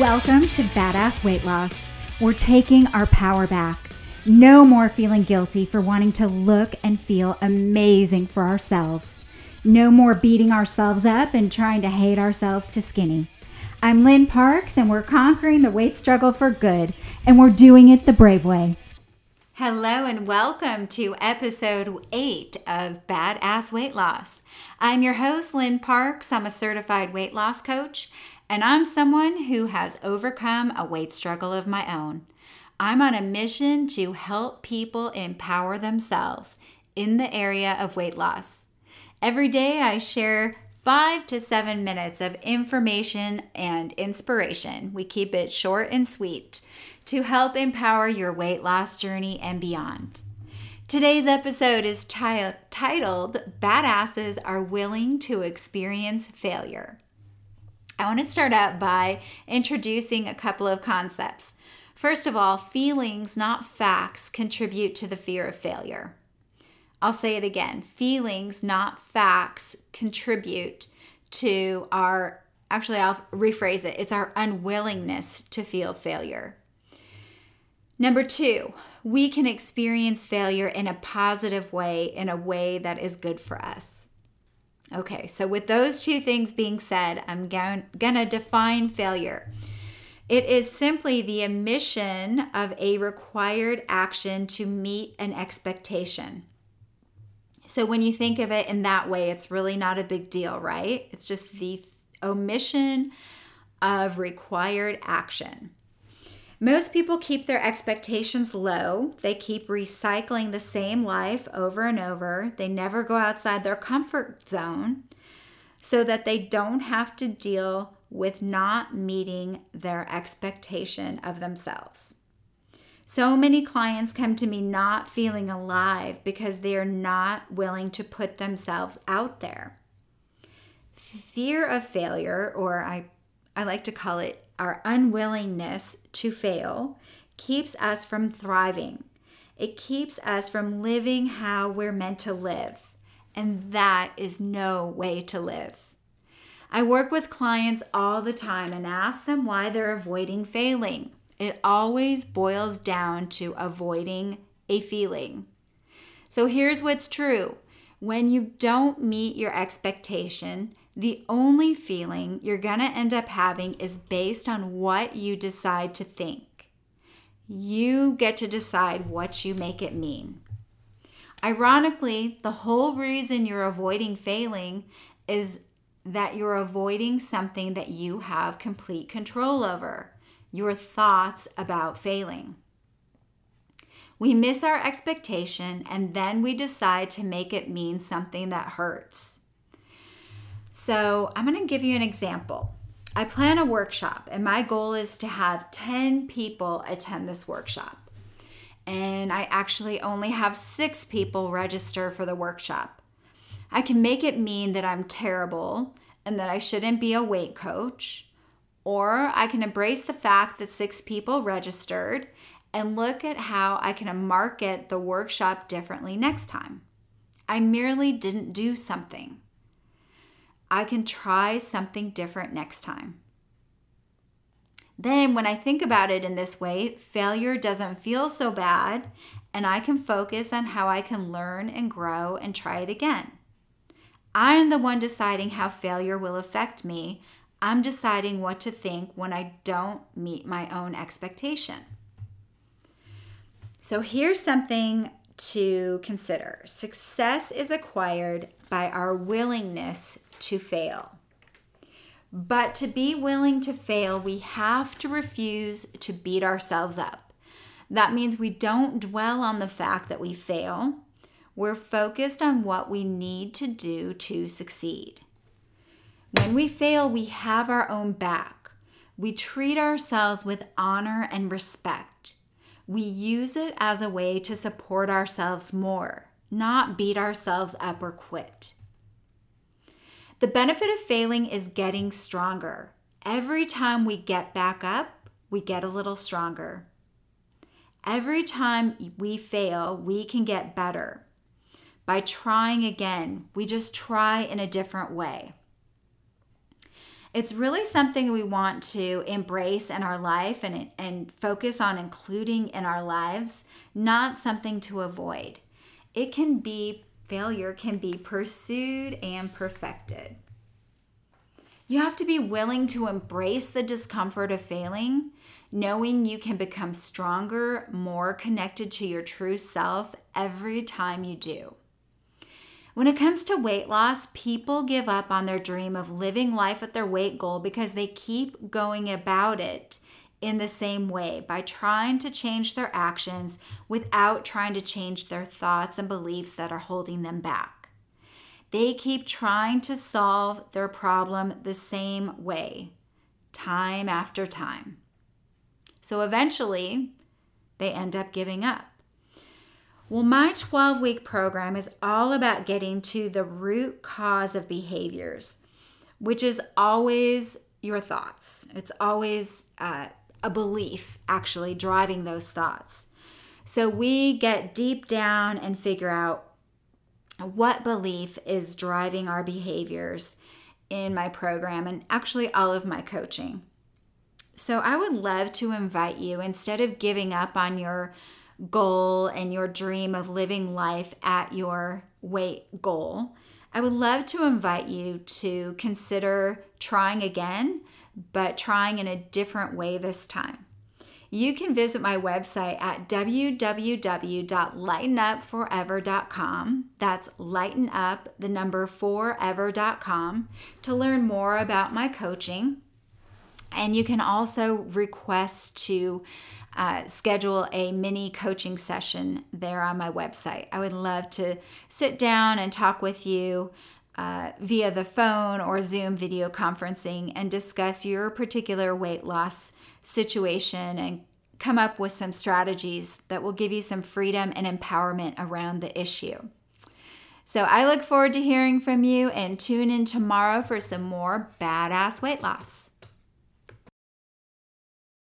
Welcome to Badass Weight Loss. We're taking our power back. No more feeling guilty for wanting to look and feel amazing for ourselves. No more beating ourselves up and trying to hate ourselves to skinny. I'm Lynn Parks, and we're conquering the weight struggle for good, and we're doing it the brave way. Hello, and welcome to episode eight of Badass Weight Loss. I'm your host, Lynn Parks. I'm a certified weight loss coach, and I'm someone who has overcome a weight struggle of my own. I'm on a mission to help people empower themselves in the area of weight loss. Every day, I share five to seven minutes of information and inspiration. We keep it short and sweet to help empower your weight loss journey and beyond. Today's episode is t- titled Badasses Are Willing to Experience Failure. I want to start out by introducing a couple of concepts. First of all, feelings, not facts, contribute to the fear of failure. I'll say it again feelings, not facts, contribute to our, actually, I'll rephrase it, it's our unwillingness to feel failure. Number two, we can experience failure in a positive way, in a way that is good for us. Okay, so with those two things being said, I'm going to define failure. It is simply the omission of a required action to meet an expectation. So when you think of it in that way, it's really not a big deal, right? It's just the omission of required action. Most people keep their expectations low. They keep recycling the same life over and over. They never go outside their comfort zone so that they don't have to deal with not meeting their expectation of themselves. So many clients come to me not feeling alive because they are not willing to put themselves out there. Fear of failure, or I, I like to call it our unwillingness to fail keeps us from thriving. It keeps us from living how we're meant to live. And that is no way to live. I work with clients all the time and ask them why they're avoiding failing. It always boils down to avoiding a feeling. So here's what's true when you don't meet your expectation, the only feeling you're going to end up having is based on what you decide to think. You get to decide what you make it mean. Ironically, the whole reason you're avoiding failing is that you're avoiding something that you have complete control over your thoughts about failing. We miss our expectation and then we decide to make it mean something that hurts. So, I'm going to give you an example. I plan a workshop, and my goal is to have 10 people attend this workshop. And I actually only have six people register for the workshop. I can make it mean that I'm terrible and that I shouldn't be a weight coach, or I can embrace the fact that six people registered and look at how I can market the workshop differently next time. I merely didn't do something. I can try something different next time. Then, when I think about it in this way, failure doesn't feel so bad, and I can focus on how I can learn and grow and try it again. I'm the one deciding how failure will affect me. I'm deciding what to think when I don't meet my own expectation. So, here's something to consider success is acquired by our willingness to fail. But to be willing to fail, we have to refuse to beat ourselves up. That means we don't dwell on the fact that we fail. We're focused on what we need to do to succeed. When we fail, we have our own back. We treat ourselves with honor and respect. We use it as a way to support ourselves more, not beat ourselves up or quit. The benefit of failing is getting stronger. Every time we get back up, we get a little stronger. Every time we fail, we can get better. By trying again, we just try in a different way. It's really something we want to embrace in our life and, and focus on including in our lives, not something to avoid. It can be, failure can be pursued and perfected. You have to be willing to embrace the discomfort of failing, knowing you can become stronger, more connected to your true self every time you do. When it comes to weight loss, people give up on their dream of living life at their weight goal because they keep going about it in the same way by trying to change their actions without trying to change their thoughts and beliefs that are holding them back. They keep trying to solve their problem the same way, time after time. So eventually, they end up giving up. Well, my 12 week program is all about getting to the root cause of behaviors, which is always your thoughts. It's always uh, a belief actually driving those thoughts. So we get deep down and figure out what belief is driving our behaviors in my program and actually all of my coaching. So I would love to invite you instead of giving up on your goal and your dream of living life at your weight goal, I would love to invite you to consider trying again, but trying in a different way this time you can visit my website at www.lightenup4ever.com. That's lighten up the number forever.com to learn more about my coaching. And you can also request to uh, schedule a mini coaching session there on my website. I would love to sit down and talk with you uh, via the phone or Zoom video conferencing and discuss your particular weight loss situation and come up with some strategies that will give you some freedom and empowerment around the issue. So I look forward to hearing from you and tune in tomorrow for some more badass weight loss.